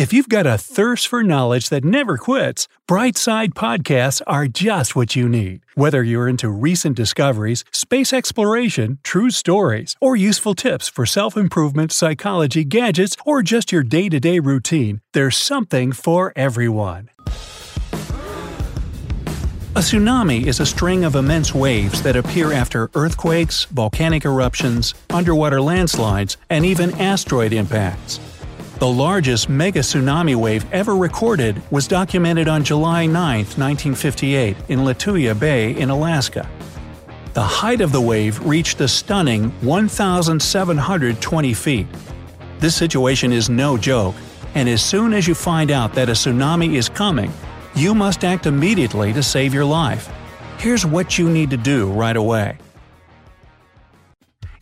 If you've got a thirst for knowledge that never quits, Brightside podcasts are just what you need. Whether you're into recent discoveries, space exploration, true stories, or useful tips for self improvement, psychology, gadgets, or just your day to day routine, there's something for everyone. A tsunami is a string of immense waves that appear after earthquakes, volcanic eruptions, underwater landslides, and even asteroid impacts. The largest mega tsunami wave ever recorded was documented on July 9, 1958, in Lituya Bay in Alaska. The height of the wave reached a stunning 1,720 feet. This situation is no joke, and as soon as you find out that a tsunami is coming, you must act immediately to save your life. Here's what you need to do right away.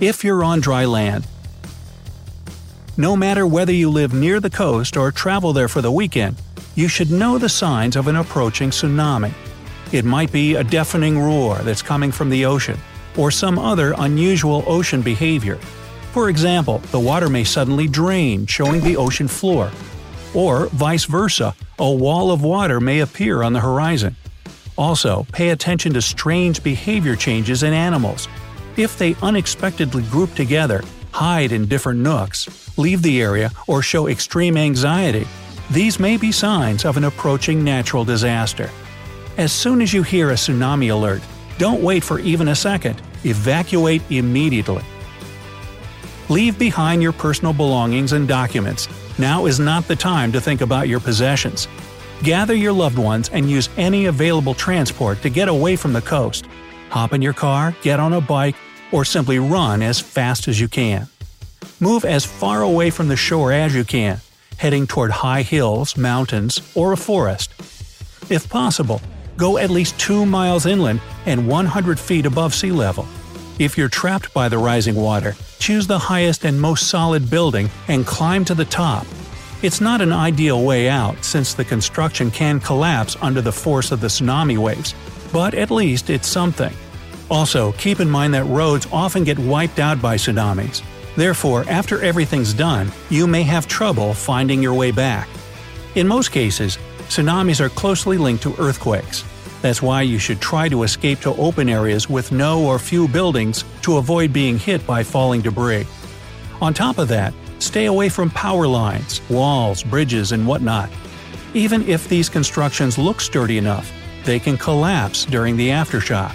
If you're on dry land, no matter whether you live near the coast or travel there for the weekend, you should know the signs of an approaching tsunami. It might be a deafening roar that's coming from the ocean, or some other unusual ocean behavior. For example, the water may suddenly drain, showing the ocean floor. Or, vice versa, a wall of water may appear on the horizon. Also, pay attention to strange behavior changes in animals. If they unexpectedly group together, hide in different nooks, leave the area, or show extreme anxiety, these may be signs of an approaching natural disaster. As soon as you hear a tsunami alert, don't wait for even a second, evacuate immediately. Leave behind your personal belongings and documents. Now is not the time to think about your possessions. Gather your loved ones and use any available transport to get away from the coast. Hop in your car, get on a bike, or simply run as fast as you can. Move as far away from the shore as you can, heading toward high hills, mountains, or a forest. If possible, go at least 2 miles inland and 100 feet above sea level. If you're trapped by the rising water, choose the highest and most solid building and climb to the top. It's not an ideal way out since the construction can collapse under the force of the tsunami waves, but at least it's something. Also, keep in mind that roads often get wiped out by tsunamis. Therefore, after everything's done, you may have trouble finding your way back. In most cases, tsunamis are closely linked to earthquakes. That's why you should try to escape to open areas with no or few buildings to avoid being hit by falling debris. On top of that, stay away from power lines, walls, bridges, and whatnot. Even if these constructions look sturdy enough, they can collapse during the aftershock.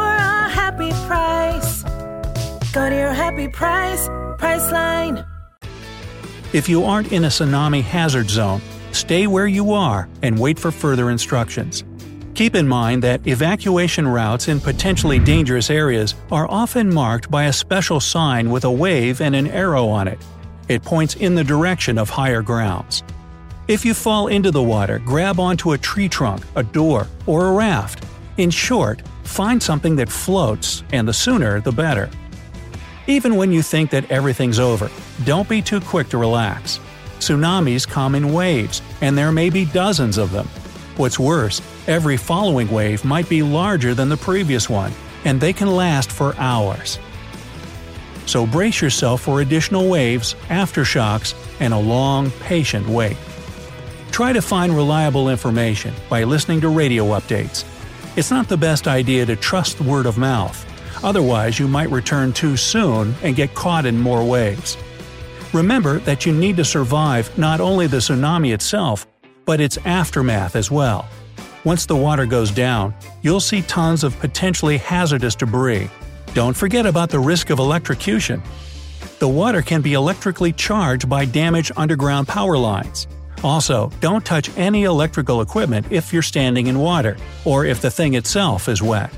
happy price. Go to your happy price, Priceline. If you aren't in a tsunami hazard zone, stay where you are and wait for further instructions. Keep in mind that evacuation routes in potentially dangerous areas are often marked by a special sign with a wave and an arrow on it. It points in the direction of higher grounds. If you fall into the water, grab onto a tree trunk, a door, or a raft. In short, find something that floats, and the sooner the better. Even when you think that everything's over, don't be too quick to relax. Tsunamis come in waves, and there may be dozens of them. What's worse, every following wave might be larger than the previous one, and they can last for hours. So brace yourself for additional waves, aftershocks, and a long, patient wait. Try to find reliable information by listening to radio updates. It's not the best idea to trust word of mouth. Otherwise, you might return too soon and get caught in more waves. Remember that you need to survive not only the tsunami itself, but its aftermath as well. Once the water goes down, you'll see tons of potentially hazardous debris. Don't forget about the risk of electrocution. The water can be electrically charged by damaged underground power lines. Also, don't touch any electrical equipment if you're standing in water, or if the thing itself is wet.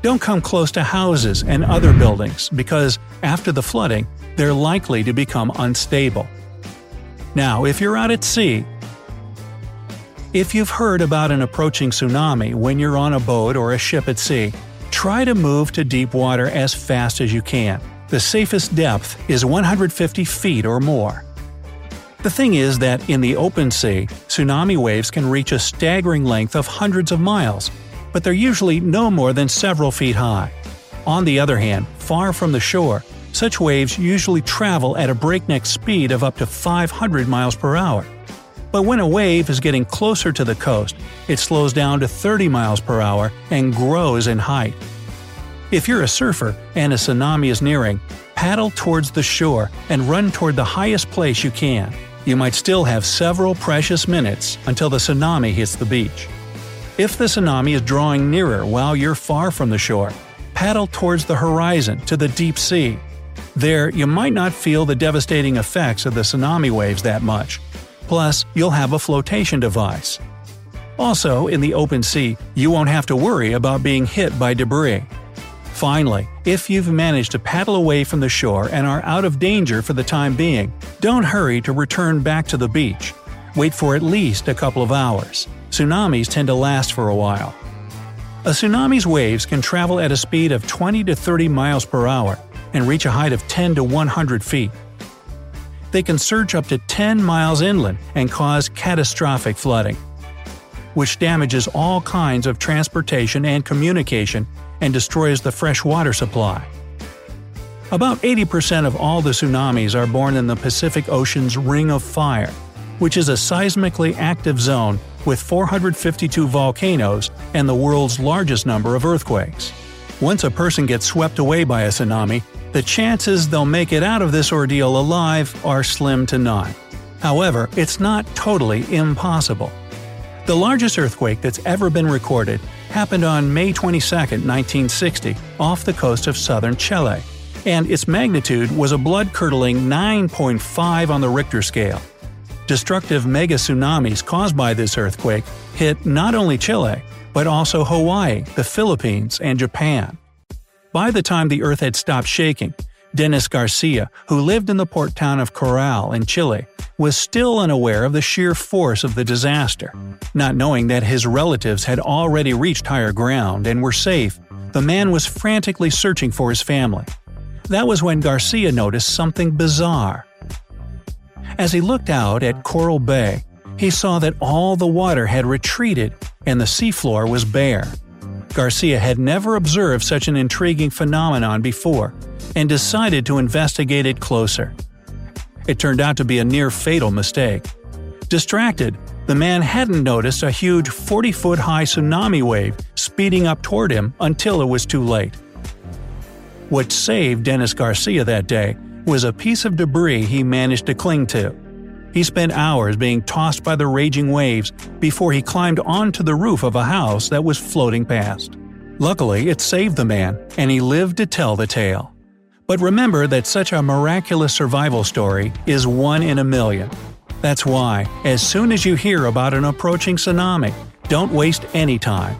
Don't come close to houses and other buildings because, after the flooding, they're likely to become unstable. Now, if you're out at sea, if you've heard about an approaching tsunami when you're on a boat or a ship at sea, try to move to deep water as fast as you can. The safest depth is 150 feet or more. The thing is that in the open sea, tsunami waves can reach a staggering length of hundreds of miles, but they're usually no more than several feet high. On the other hand, far from the shore, such waves usually travel at a breakneck speed of up to 500 miles per hour. But when a wave is getting closer to the coast, it slows down to 30 miles per hour and grows in height. If you're a surfer and a tsunami is nearing, paddle towards the shore and run toward the highest place you can. You might still have several precious minutes until the tsunami hits the beach. If the tsunami is drawing nearer while you're far from the shore, paddle towards the horizon to the deep sea. There, you might not feel the devastating effects of the tsunami waves that much. Plus, you'll have a flotation device. Also, in the open sea, you won't have to worry about being hit by debris. Finally, if you've managed to paddle away from the shore and are out of danger for the time being, don't hurry to return back to the beach. Wait for at least a couple of hours. Tsunamis tend to last for a while. A tsunami's waves can travel at a speed of 20 to 30 miles per hour and reach a height of 10 to 100 feet. They can surge up to 10 miles inland and cause catastrophic flooding, which damages all kinds of transportation and communication and destroys the fresh water supply. About 80% of all the tsunamis are born in the Pacific Ocean's Ring of Fire, which is a seismically active zone with 452 volcanoes and the world's largest number of earthquakes. Once a person gets swept away by a tsunami, the chances they'll make it out of this ordeal alive are slim to none. However, it's not totally impossible. The largest earthquake that's ever been recorded happened on May 22, 1960, off the coast of southern Chile, and its magnitude was a blood curdling 9.5 on the Richter scale. Destructive mega tsunamis caused by this earthquake hit not only Chile, but also Hawaii, the Philippines, and Japan. By the time the earth had stopped shaking, Dennis Garcia, who lived in the port town of Corral in Chile, was still unaware of the sheer force of the disaster. Not knowing that his relatives had already reached higher ground and were safe, the man was frantically searching for his family. That was when Garcia noticed something bizarre. As he looked out at Corral Bay, he saw that all the water had retreated and the seafloor was bare. Garcia had never observed such an intriguing phenomenon before and decided to investigate it closer. It turned out to be a near fatal mistake. Distracted, the man hadn't noticed a huge 40 foot high tsunami wave speeding up toward him until it was too late. What saved Dennis Garcia that day was a piece of debris he managed to cling to. He spent hours being tossed by the raging waves before he climbed onto the roof of a house that was floating past. Luckily, it saved the man, and he lived to tell the tale. But remember that such a miraculous survival story is one in a million. That's why, as soon as you hear about an approaching tsunami, don't waste any time.